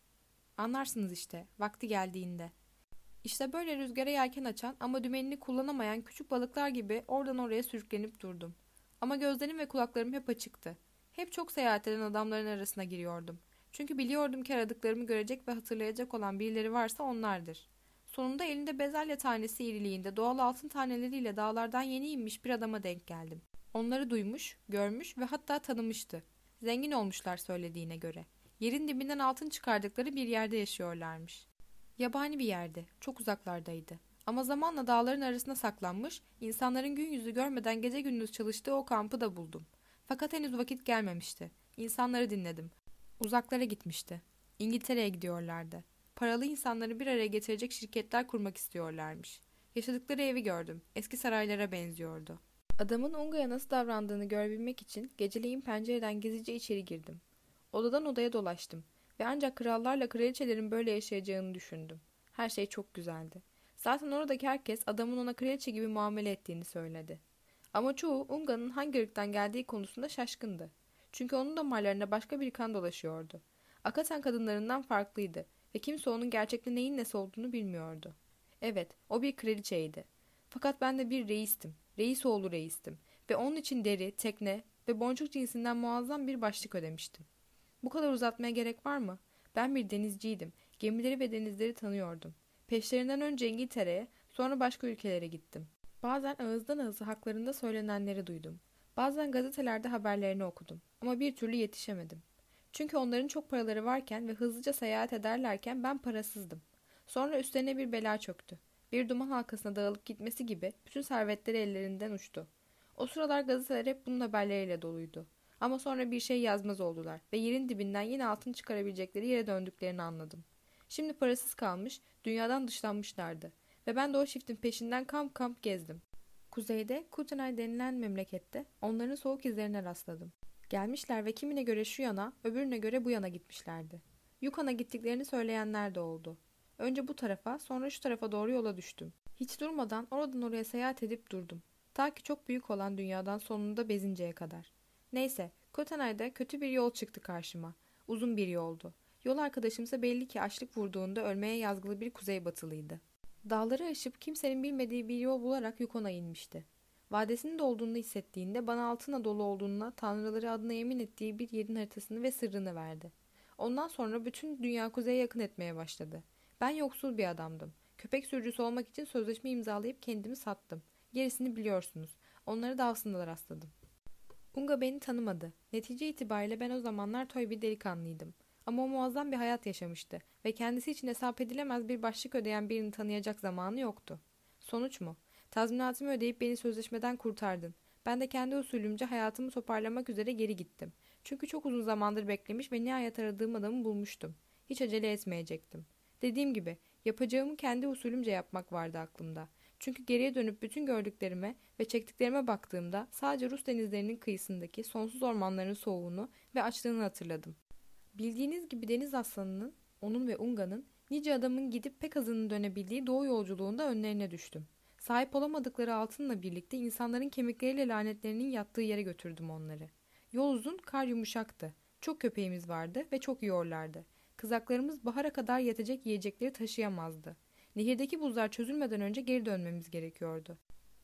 Anlarsınız işte, vakti geldiğinde. İşte böyle rüzgara yelken açan ama dümenini kullanamayan küçük balıklar gibi oradan oraya sürüklenip durdum. Ama gözlerim ve kulaklarım hep açıktı. Hep çok seyahat eden adamların arasına giriyordum. Çünkü biliyordum ki aradıklarımı görecek ve hatırlayacak olan birileri varsa onlardır. Sonunda elinde bezelye tanesi iriliğinde doğal altın taneleriyle dağlardan yeni inmiş bir adama denk geldim. Onları duymuş, görmüş ve hatta tanımıştı. Zengin olmuşlar söylediğine göre. Yerin dibinden altın çıkardıkları bir yerde yaşıyorlarmış. Yabani bir yerde, çok uzaklardaydı. Ama zamanla dağların arasına saklanmış, insanların gün yüzü görmeden gece gündüz çalıştığı o kampı da buldum. Fakat henüz vakit gelmemişti. İnsanları dinledim. Uzaklara gitmişti. İngiltere'ye gidiyorlardı. Paralı insanları bir araya getirecek şirketler kurmak istiyorlarmış. Yaşadıkları evi gördüm. Eski saraylara benziyordu. Adamın Unga'ya nasıl davrandığını görebilmek için geceleyin pencereden gizlice içeri girdim. Odadan odaya dolaştım ve ancak krallarla kraliçelerin böyle yaşayacağını düşündüm. Her şey çok güzeldi. Zaten oradaki herkes adamın ona kraliçe gibi muamele ettiğini söyledi. Ama çoğu Unga'nın hangi ırktan geldiği konusunda şaşkındı. Çünkü onun damarlarında başka bir kan dolaşıyordu. Akasen kadınlarından farklıydı ve kimse onun gerçekte neyin nesi olduğunu bilmiyordu. Evet, o bir kraliçeydi. Fakat ben de bir reistim. Reis oğlu reistim. Ve onun için deri, tekne ve boncuk cinsinden muazzam bir başlık ödemiştim. Bu kadar uzatmaya gerek var mı? Ben bir denizciydim. Gemileri ve denizleri tanıyordum. Peşlerinden önce İngiltere'ye, sonra başka ülkelere gittim. Bazen ağızdan ağızı haklarında söylenenleri duydum. Bazen gazetelerde haberlerini okudum. Ama bir türlü yetişemedim. Çünkü onların çok paraları varken ve hızlıca seyahat ederlerken ben parasızdım. Sonra üstlerine bir bela çöktü. Bir duman halkasına dağılıp gitmesi gibi bütün servetleri ellerinden uçtu. O sıralar gazeteler hep bunun haberleriyle doluydu. Ama sonra bir şey yazmaz oldular ve yerin dibinden yine altın çıkarabilecekleri yere döndüklerini anladım. Şimdi parasız kalmış, dünyadan dışlanmışlardı ve ben de o çiftin peşinden kamp kamp gezdim. Kuzeyde Kutenay denilen memlekette onların soğuk izlerine rastladım. Gelmişler ve kimine göre şu yana, öbürüne göre bu yana gitmişlerdi. Yukan'a gittiklerini söyleyenler de oldu. Önce bu tarafa, sonra şu tarafa doğru yola düştüm. Hiç durmadan oradan oraya seyahat edip durdum. Ta ki çok büyük olan dünyadan sonunda bezinceye kadar. Neyse, Kotanay'da kötü bir yol çıktı karşıma. Uzun bir yoldu. Yol arkadaşımsa belli ki açlık vurduğunda ölmeye yazgılı bir kuzeybatılıydı. Dağları aşıp kimsenin bilmediği bir yol bularak Yukon'a inmişti. Vadesinin dolduğunu hissettiğinde bana altına dolu olduğuna tanrıları adına yemin ettiği bir yerin haritasını ve sırrını verdi. Ondan sonra bütün dünya kuzeye yakın etmeye başladı. Ben yoksul bir adamdım. Köpek sürücüsü olmak için sözleşme imzalayıp kendimi sattım. Gerisini biliyorsunuz. Onları da aslında rastladım. Unga beni tanımadı. Netice itibariyle ben o zamanlar toy bir delikanlıydım. Ama o muazzam bir hayat yaşamıştı ve kendisi için hesap edilemez bir başlık ödeyen birini tanıyacak zamanı yoktu. Sonuç mu? Tazminatımı ödeyip beni sözleşmeden kurtardın. Ben de kendi usulümce hayatımı toparlamak üzere geri gittim. Çünkü çok uzun zamandır beklemiş ve nihayet aradığım adamı bulmuştum. Hiç acele etmeyecektim. Dediğim gibi yapacağımı kendi usulümce yapmak vardı aklımda. Çünkü geriye dönüp bütün gördüklerime ve çektiklerime baktığımda sadece Rus denizlerinin kıyısındaki sonsuz ormanların soğuğunu ve açlığını hatırladım. Bildiğiniz gibi deniz aslanının, onun ve Unga'nın nice adamın gidip pek azının dönebildiği doğu yolculuğunda önlerine düştüm. Sahip olamadıkları altınla birlikte insanların kemikleriyle lanetlerinin yattığı yere götürdüm onları. Yol uzun, kar yumuşaktı. Çok köpeğimiz vardı ve çok yiyorlardı. Kızaklarımız bahara kadar yetecek yiyecekleri taşıyamazdı. Nehirdeki buzlar çözülmeden önce geri dönmemiz gerekiyordu.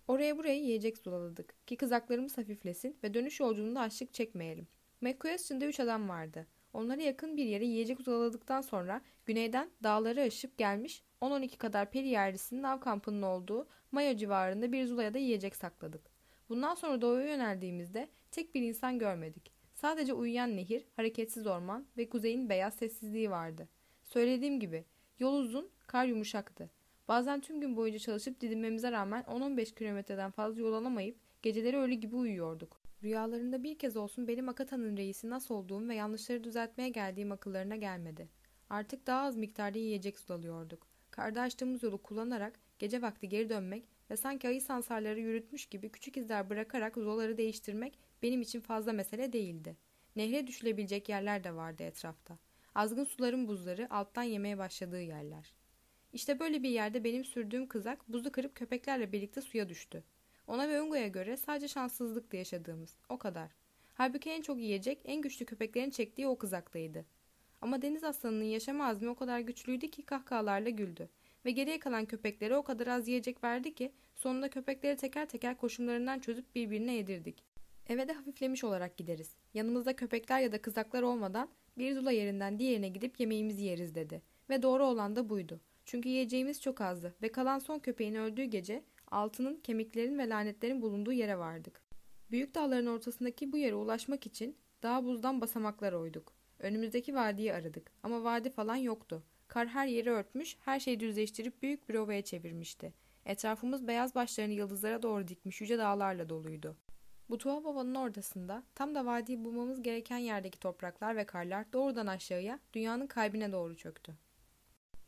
Oraya buraya yiyecek sulaladık ki kızaklarımız hafiflesin ve dönüş yolculuğunda açlık çekmeyelim. McQuestion'da üç adam vardı. Onlara yakın bir yere yiyecek uzaladıktan sonra güneyden dağları aşıp gelmiş 10-12 kadar peri yerlisinin av kampının olduğu Mayo civarında bir zulaya da yiyecek sakladık. Bundan sonra doğuya yöneldiğimizde tek bir insan görmedik. Sadece uyuyan nehir, hareketsiz orman ve kuzeyin beyaz sessizliği vardı. Söylediğim gibi yol uzun, kar yumuşaktı. Bazen tüm gün boyunca çalışıp didinmemize rağmen 10-15 kilometreden fazla yol alamayıp geceleri ölü gibi uyuyorduk. Rüyalarında bir kez olsun benim Akata'nın reisi nasıl olduğum ve yanlışları düzeltmeye geldiğim akıllarına gelmedi. Artık daha az miktarda yiyecek sulalıyorduk. Karda açtığımız yolu kullanarak gece vakti geri dönmek ve sanki ayı sansarları yürütmüş gibi küçük izler bırakarak zoları değiştirmek benim için fazla mesele değildi. Nehre düşülebilecek yerler de vardı etrafta. Azgın suların buzları alttan yemeye başladığı yerler. İşte böyle bir yerde benim sürdüğüm kızak buzu kırıp köpeklerle birlikte suya düştü. Ona ve Ungo'ya göre sadece şanssızlıkla yaşadığımız. O kadar. Halbuki en çok yiyecek, en güçlü köpeklerin çektiği o kızaktaydı. Ama deniz aslanının yaşama azmi o kadar güçlüydü ki kahkahalarla güldü. Ve geriye kalan köpeklere o kadar az yiyecek verdi ki sonunda köpekleri teker teker koşumlarından çözüp birbirine yedirdik. Eve de hafiflemiş olarak gideriz. Yanımızda köpekler ya da kızaklar olmadan bir zula yerinden diğerine gidip yemeğimizi yeriz dedi. Ve doğru olan da buydu. Çünkü yiyeceğimiz çok azdı ve kalan son köpeğin öldüğü gece altının, kemiklerin ve lanetlerin bulunduğu yere vardık. Büyük dağların ortasındaki bu yere ulaşmak için dağ buzdan basamaklar oyduk. Önümüzdeki vadiyi aradık ama vadi falan yoktu. Kar her yeri örtmüş, her şeyi düzleştirip büyük bir ovaya çevirmişti. Etrafımız beyaz başlarını yıldızlara doğru dikmiş yüce dağlarla doluydu. Bu tuhaf havanın ortasında tam da vadiyi bulmamız gereken yerdeki topraklar ve karlar doğrudan aşağıya dünyanın kalbine doğru çöktü.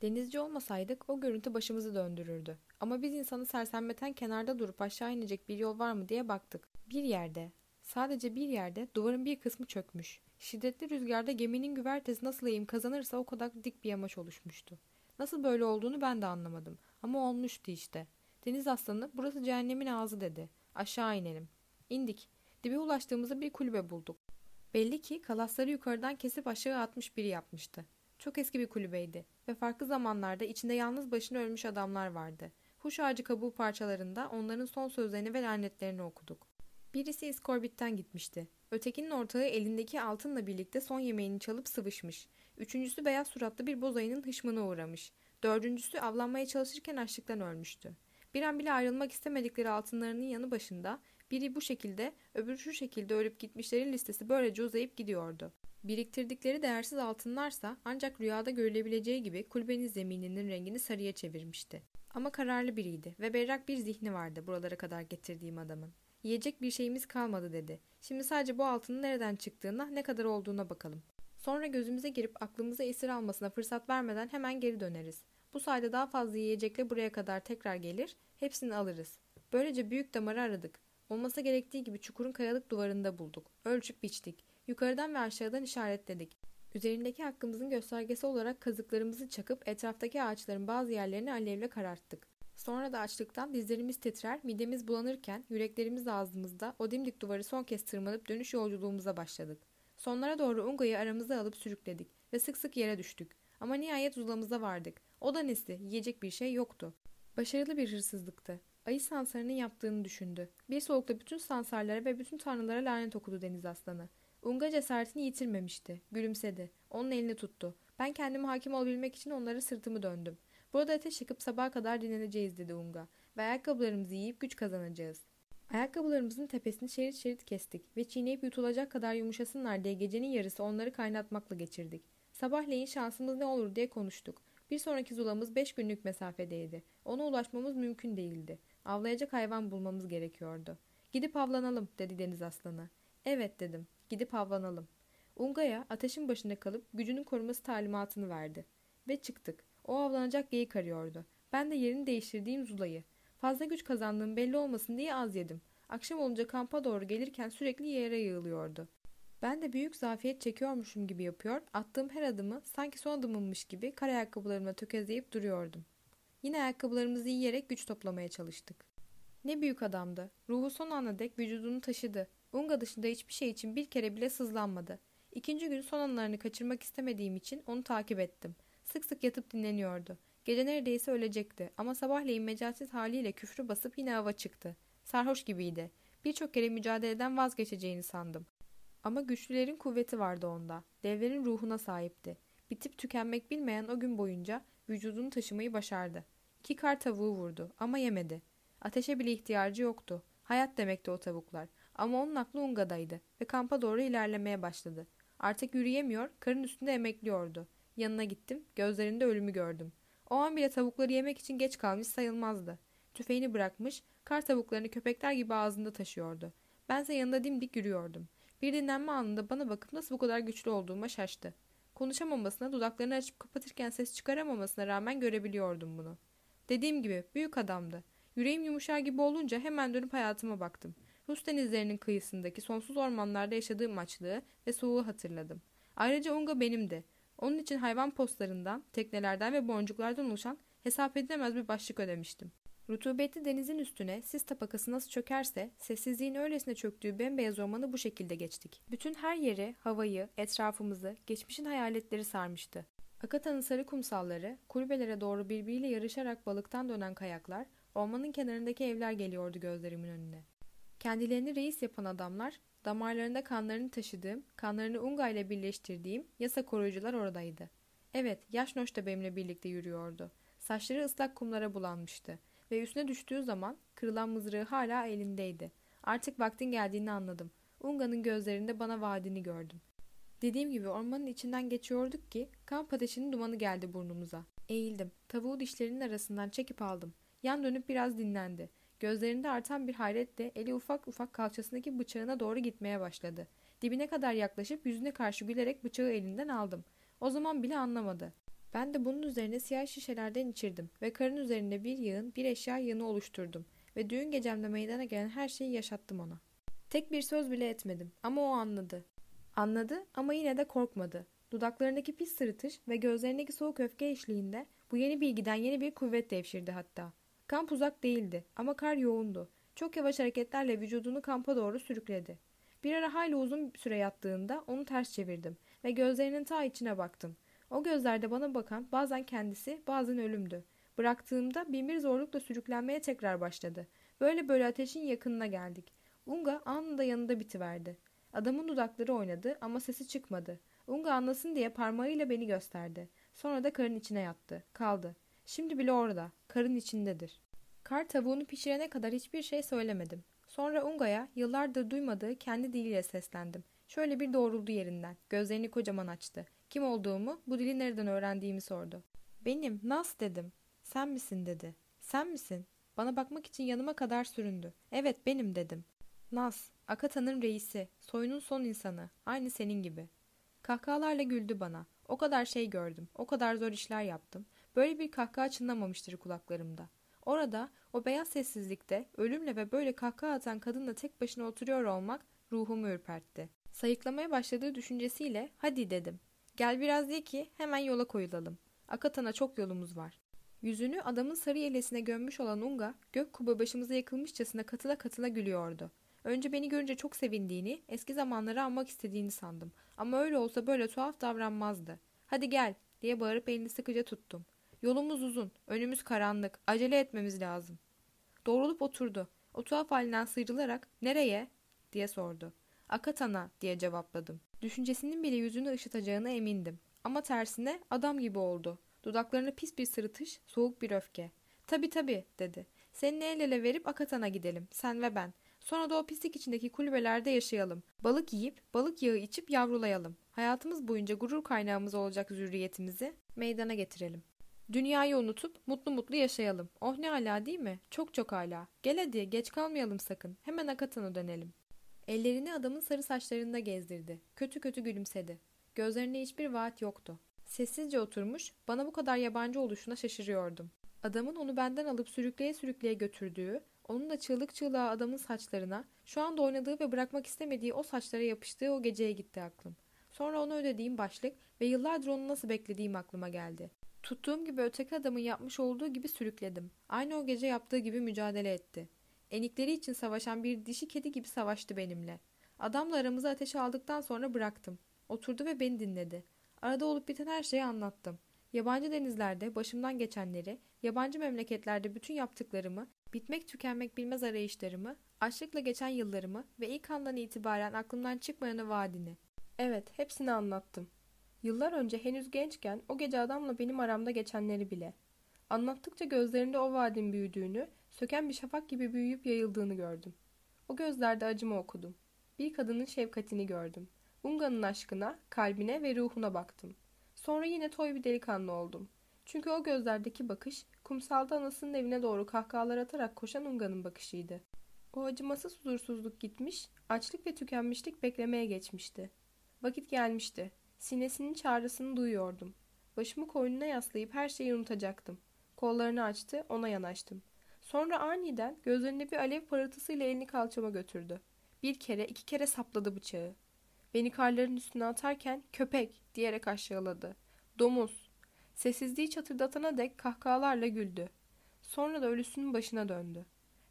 Denizci olmasaydık o görüntü başımızı döndürürdü. Ama biz insanı sersemleten kenarda durup aşağı inecek bir yol var mı diye baktık. Bir yerde, sadece bir yerde duvarın bir kısmı çökmüş. Şiddetli rüzgarda geminin güvertesi nasıl eğim kazanırsa o kadar dik bir yamaç oluşmuştu. Nasıl böyle olduğunu ben de anlamadım. Ama olmuştu işte. Deniz aslanı burası cehennemin ağzı dedi. Aşağı inelim. İndik. Dibe ulaştığımızda bir kulübe bulduk. Belli ki kalasları yukarıdan kesip aşağı atmış biri yapmıştı. Çok eski bir kulübeydi ve farklı zamanlarda içinde yalnız başına ölmüş adamlar vardı. Huş ağacı kabuğu parçalarında onların son sözlerini ve lanetlerini okuduk. Birisi İskorbit'ten gitmişti. Ötekinin ortağı elindeki altınla birlikte son yemeğini çalıp sıvışmış. Üçüncüsü beyaz suratlı bir bozayının hışmına uğramış. Dördüncüsü avlanmaya çalışırken açlıktan ölmüştü. Bir an bile ayrılmak istemedikleri altınlarının yanı başında biri bu şekilde, öbürü şu şekilde ölüp gitmişlerin listesi böylece uzayıp gidiyordu. Biriktirdikleri değersiz altınlarsa ancak rüyada görülebileceği gibi kulübenin zemininin rengini sarıya çevirmişti. Ama kararlı biriydi ve berrak bir zihni vardı buralara kadar getirdiğim adamın. Yiyecek bir şeyimiz kalmadı dedi. Şimdi sadece bu altının nereden çıktığına ne kadar olduğuna bakalım. Sonra gözümüze girip aklımıza esir almasına fırsat vermeden hemen geri döneriz. Bu sayede daha fazla yiyecekle buraya kadar tekrar gelir, hepsini alırız. Böylece büyük damarı aradık. Olması gerektiği gibi çukurun kayalık duvarında bulduk. Ölçüp biçtik. Yukarıdan ve aşağıdan işaretledik. Üzerindeki hakkımızın göstergesi olarak kazıklarımızı çakıp etraftaki ağaçların bazı yerlerini alevle kararttık. Sonra da açlıktan dizlerimiz titrer, midemiz bulanırken yüreklerimiz ağzımızda o dimdik duvarı son kez tırmanıp dönüş yolculuğumuza başladık. Sonlara doğru Unga'yı aramıza alıp sürükledik ve sık sık yere düştük. Ama nihayet uzlamıza vardık. O da nesi? Yiyecek bir şey yoktu. Başarılı bir hırsızlıktı. Ayı sansarının yaptığını düşündü. Bir soğukta bütün sansarlara ve bütün tanrılara lanet okudu deniz aslanı. Unga cesaretini yitirmemişti. Gülümsedi. Onun elini tuttu. Ben kendime hakim olabilmek için onlara sırtımı döndüm. Burada ateş yakıp sabaha kadar dinleneceğiz dedi Unga. Ve ayakkabılarımızı yiyip güç kazanacağız. Ayakkabılarımızın tepesini şerit şerit kestik ve çiğneyip yutulacak kadar yumuşasınlar diye gecenin yarısı onları kaynatmakla geçirdik. Sabahleyin şansımız ne olur diye konuştuk. Bir sonraki zulamız beş günlük mesafedeydi. Ona ulaşmamız mümkün değildi. Avlayacak hayvan bulmamız gerekiyordu. Gidip avlanalım dedi deniz aslanı. Evet dedim. Gidip avlanalım. Unga'ya ateşin başında kalıp gücünün koruması talimatını verdi. Ve çıktık. O avlanacak geyik arıyordu. Ben de yerini değiştirdiğim Zula'yı. Fazla güç kazandığım belli olmasın diye az yedim. Akşam olunca kampa doğru gelirken sürekli yere yığılıyordu. Ben de büyük zafiyet çekiyormuşum gibi yapıyor, attığım her adımı sanki son adımımmış gibi kar ayakkabılarımla tökezleyip duruyordum. Yine ayakkabılarımızı yiyerek güç toplamaya çalıştık. Ne büyük adamdı. Ruhu son ana dek vücudunu taşıdı. Unga dışında hiçbir şey için bir kere bile sızlanmadı. İkinci gün son anlarını kaçırmak istemediğim için onu takip ettim. Sık sık yatıp dinleniyordu. Gece neredeyse ölecekti ama sabahleyin mecalsiz haliyle küfrü basıp yine hava çıktı. Sarhoş gibiydi. Birçok kere mücadeleden vazgeçeceğini sandım. Ama güçlülerin kuvveti vardı onda. Devlerin ruhuna sahipti. Bitip tükenmek bilmeyen o gün boyunca vücudunu taşımayı başardı. İki kar tavuğu vurdu ama yemedi. Ateşe bile ihtiyacı yoktu. Hayat demekti o tavuklar. Ama onun aklı Unga'daydı ve kampa doğru ilerlemeye başladı. Artık yürüyemiyor, karın üstünde emekliyordu. Yanına gittim, gözlerinde ölümü gördüm. O an bile tavukları yemek için geç kalmış sayılmazdı. Tüfeğini bırakmış, kar tavuklarını köpekler gibi ağzında taşıyordu. Bense yanında dimdik yürüyordum. Bir dinlenme anında bana bakıp nasıl bu kadar güçlü olduğuma şaştı. Konuşamamasına, dudaklarını açıp kapatırken ses çıkaramamasına rağmen görebiliyordum bunu. Dediğim gibi büyük adamdı. Yüreğim yumuşar gibi olunca hemen dönüp hayatıma baktım. Rus denizlerinin kıyısındaki sonsuz ormanlarda yaşadığım açlığı ve soğuğu hatırladım. Ayrıca Unga benimdi. Onun için hayvan postlarından, teknelerden ve boncuklardan oluşan hesap edilemez bir başlık ödemiştim. Rutubetli denizin üstüne sis tabakası nasıl çökerse sessizliğin öylesine çöktüğü bembeyaz ormanı bu şekilde geçtik. Bütün her yeri, havayı, etrafımızı, geçmişin hayaletleri sarmıştı. Akata'nın sarı kumsalları, kulübelere doğru birbiriyle yarışarak balıktan dönen kayaklar, ormanın kenarındaki evler geliyordu gözlerimin önüne. Kendilerini reis yapan adamlar, damarlarında kanlarını taşıdığım, kanlarını Unga ile birleştirdiğim yasa koruyucular oradaydı. Evet, yaş Noş da benimle birlikte yürüyordu. Saçları ıslak kumlara bulanmıştı ve üstüne düştüğü zaman kırılan mızrağı hala elindeydi. Artık vaktin geldiğini anladım. Unga'nın gözlerinde bana vaadini gördüm. Dediğim gibi ormanın içinden geçiyorduk ki kamp ateşinin dumanı geldi burnumuza. Eğildim. Tavuğu dişlerinin arasından çekip aldım. Yan dönüp biraz dinlendi. Gözlerinde artan bir hayretle eli ufak ufak kalçasındaki bıçağına doğru gitmeye başladı. Dibine kadar yaklaşıp yüzüne karşı gülerek bıçağı elinden aldım. O zaman bile anlamadı. Ben de bunun üzerine siyah şişelerden içirdim ve karın üzerinde bir yığın, bir eşya yığını oluşturdum ve düğün gecemde meydana gelen her şeyi yaşattım ona. Tek bir söz bile etmedim ama o anladı. Anladı ama yine de korkmadı. Dudaklarındaki pis sırıtış ve gözlerindeki soğuk öfke eşliğinde bu yeni bilgiden yeni bir kuvvet devşirdi hatta. Kamp uzak değildi ama kar yoğundu. Çok yavaş hareketlerle vücudunu kampa doğru sürükledi. Bir ara hayli uzun süre yattığında onu ters çevirdim ve gözlerinin ta içine baktım. O gözlerde bana bakan bazen kendisi bazen ölümdü. Bıraktığımda binbir zorlukla sürüklenmeye tekrar başladı. Böyle böyle ateşin yakınına geldik. Unga anında yanında bitiverdi. Adamın dudakları oynadı ama sesi çıkmadı. Unga anlasın diye parmağıyla beni gösterdi. Sonra da karın içine yattı. Kaldı. Şimdi bile orada. Karın içindedir. Kar tavuğunu pişirene kadar hiçbir şey söylemedim. Sonra Unga'ya yıllardır duymadığı kendi diliyle seslendim. Şöyle bir doğruldu yerinden. Gözlerini kocaman açtı. Kim olduğumu, bu dili nereden öğrendiğimi sordu. Benim, Nas dedim. Sen misin dedi. Sen misin? Bana bakmak için yanıma kadar süründü. Evet benim dedim. Nas, Akata'nın reisi, soyunun son insanı, aynı senin gibi. Kahkahalarla güldü bana. O kadar şey gördüm, o kadar zor işler yaptım. Böyle bir kahkaha çınlamamıştır kulaklarımda. Orada, o beyaz sessizlikte, ölümle ve böyle kahkaha atan kadınla tek başına oturuyor olmak ruhumu ürpertti. Sayıklamaya başladığı düşüncesiyle, hadi dedim. Gel biraz diye ki hemen yola koyulalım. Akatan'a çok yolumuz var. Yüzünü adamın sarı yelesine gömmüş olan Unga, gök kuba başımıza yakılmışçasına katıla katıla gülüyordu. Önce beni görünce çok sevindiğini, eski zamanları almak istediğini sandım. Ama öyle olsa böyle tuhaf davranmazdı. Hadi gel diye bağırıp elini sıkıca tuttum. Yolumuz uzun, önümüz karanlık, acele etmemiz lazım. Doğrulup oturdu. O tuhaf halinden sıyrılarak nereye diye sordu. Akatana diye cevapladım. Düşüncesinin bile yüzünü ışıtacağına emindim. Ama tersine adam gibi oldu. Dudaklarına pis bir sırıtış, soğuk bir öfke. Tabi tabi dedi. Seninle el ele verip Akatan'a gidelim, sen ve ben. Sonra da o pislik içindeki kulübelerde yaşayalım. Balık yiyip, balık yağı içip yavrulayalım. Hayatımız boyunca gurur kaynağımız olacak zürriyetimizi meydana getirelim. Dünyayı unutup mutlu mutlu yaşayalım. Oh ne hala değil mi? Çok çok hala. Gel hadi geç kalmayalım sakın. Hemen Akatan'a dönelim. Ellerini adamın sarı saçlarında gezdirdi. Kötü kötü gülümsedi. Gözlerinde hiçbir vaat yoktu. Sessizce oturmuş, bana bu kadar yabancı oluşuna şaşırıyordum. Adamın onu benden alıp sürükleye sürükleye götürdüğü, onun da çığlık çığlığa adamın saçlarına, şu anda oynadığı ve bırakmak istemediği o saçlara yapıştığı o geceye gitti aklım. Sonra onu ödediğim başlık ve yıllardır onu nasıl beklediğim aklıma geldi. Tuttuğum gibi öteki adamın yapmış olduğu gibi sürükledim. Aynı o gece yaptığı gibi mücadele etti. Enikleri için savaşan bir dişi kedi gibi savaştı benimle. Adamla aramızı ateşe aldıktan sonra bıraktım. Oturdu ve beni dinledi. Arada olup biten her şeyi anlattım. Yabancı denizlerde başımdan geçenleri, yabancı memleketlerde bütün yaptıklarımı, bitmek tükenmek bilmez arayışlarımı, açlıkla geçen yıllarımı ve ilk andan itibaren aklımdan çıkmayanı vaadini. Evet, hepsini anlattım. Yıllar önce henüz gençken o gece adamla benim aramda geçenleri bile. Anlattıkça gözlerinde o vaadin büyüdüğünü, söken bir şafak gibi büyüyüp yayıldığını gördüm. O gözlerde acımı okudum. Bir kadının şefkatini gördüm. Unga'nın aşkına, kalbine ve ruhuna baktım. Sonra yine toy bir delikanlı oldum. Çünkü o gözlerdeki bakış, kumsalda anasının evine doğru kahkahalar atarak koşan Unga'nın bakışıydı. O acımasız huzursuzluk gitmiş, açlık ve tükenmişlik beklemeye geçmişti. Vakit gelmişti. Sinesinin çağrısını duyuyordum. Başımı koynuna yaslayıp her şeyi unutacaktım. Kollarını açtı, ona yanaştım. Sonra aniden gözlerinde bir alev parıltısıyla elini kalçama götürdü. Bir kere, iki kere sapladı bıçağı. Beni karların üstüne atarken köpek diyerek aşağıladı. Domuz. Sessizliği çatırdatana dek kahkahalarla güldü. Sonra da ölüsünün başına döndü.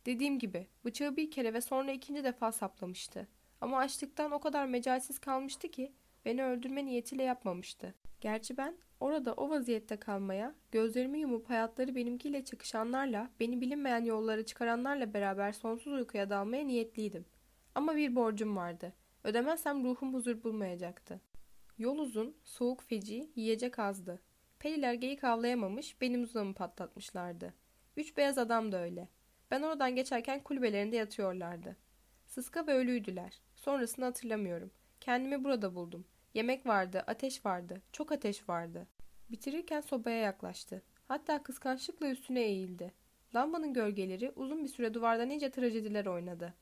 Dediğim gibi bıçağı bir kere ve sonra ikinci defa saplamıştı. Ama açlıktan o kadar mecalsiz kalmıştı ki beni öldürme niyetiyle yapmamıştı. Gerçi ben orada o vaziyette kalmaya, gözlerimi yumup hayatları benimkiyle çakışanlarla, beni bilinmeyen yollara çıkaranlarla beraber sonsuz uykuya dalmaya niyetliydim. Ama bir borcum vardı. Ödemezsem ruhum huzur bulmayacaktı. Yol uzun, soğuk feci, yiyecek azdı. Periler geyik avlayamamış, benim uzamı patlatmışlardı. Üç beyaz adam da öyle. Ben oradan geçerken kulübelerinde yatıyorlardı. Sıska ve ölüydüler. Sonrasını hatırlamıyorum. Kendimi burada buldum. Yemek vardı, ateş vardı, çok ateş vardı. Bitirirken sobaya yaklaştı. Hatta kıskançlıkla üstüne eğildi. Lambanın gölgeleri uzun bir süre duvarda nice trajediler oynadı.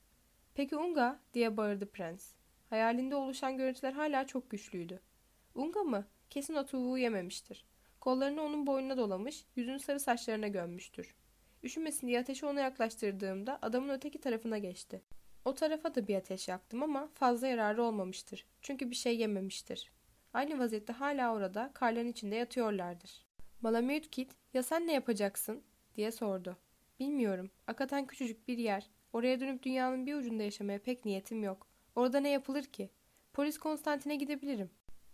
Peki Unga diye bağırdı prens. Hayalinde oluşan görüntüler hala çok güçlüydü. Unga mı? Kesin o yememiştir. Kollarını onun boynuna dolamış, yüzünü sarı saçlarına gömmüştür. Üşümesin diye ateşi ona yaklaştırdığımda adamın öteki tarafına geçti. O tarafa da bir ateş yaktım ama fazla yararı olmamıştır. Çünkü bir şey yememiştir. Aynı vaziyette hala orada karların içinde yatıyorlardır. Malamute Kid, ya sen ne yapacaksın? diye sordu. Bilmiyorum. Akatan küçücük bir yer. Oraya dönüp dünyanın bir ucunda yaşamaya pek niyetim yok. Orada ne yapılır ki? Polis Konstantin'e gidebilirim.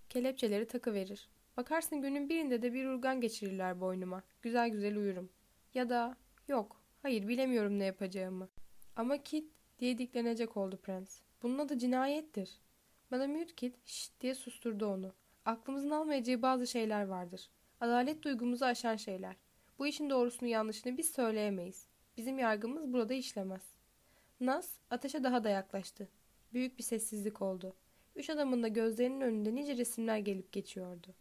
Kelepçeleri takı verir. Bakarsın günün birinde de bir urgan geçirirler boynuma. Güzel güzel uyurum. Ya da yok. Hayır bilemiyorum ne yapacağımı. Ama Kit diye diklenecek oldu prens. Bunun adı cinayettir. Mute Kit şşt diye susturdu onu. Aklımızın almayacağı bazı şeyler vardır. Adalet duygumuzu aşan şeyler. Bu işin doğrusunu yanlışını biz söyleyemeyiz. Bizim yargımız burada işlemez. Nas ateşe daha da yaklaştı. Büyük bir sessizlik oldu. Üç adamın da gözlerinin önünde nice resimler gelip geçiyordu.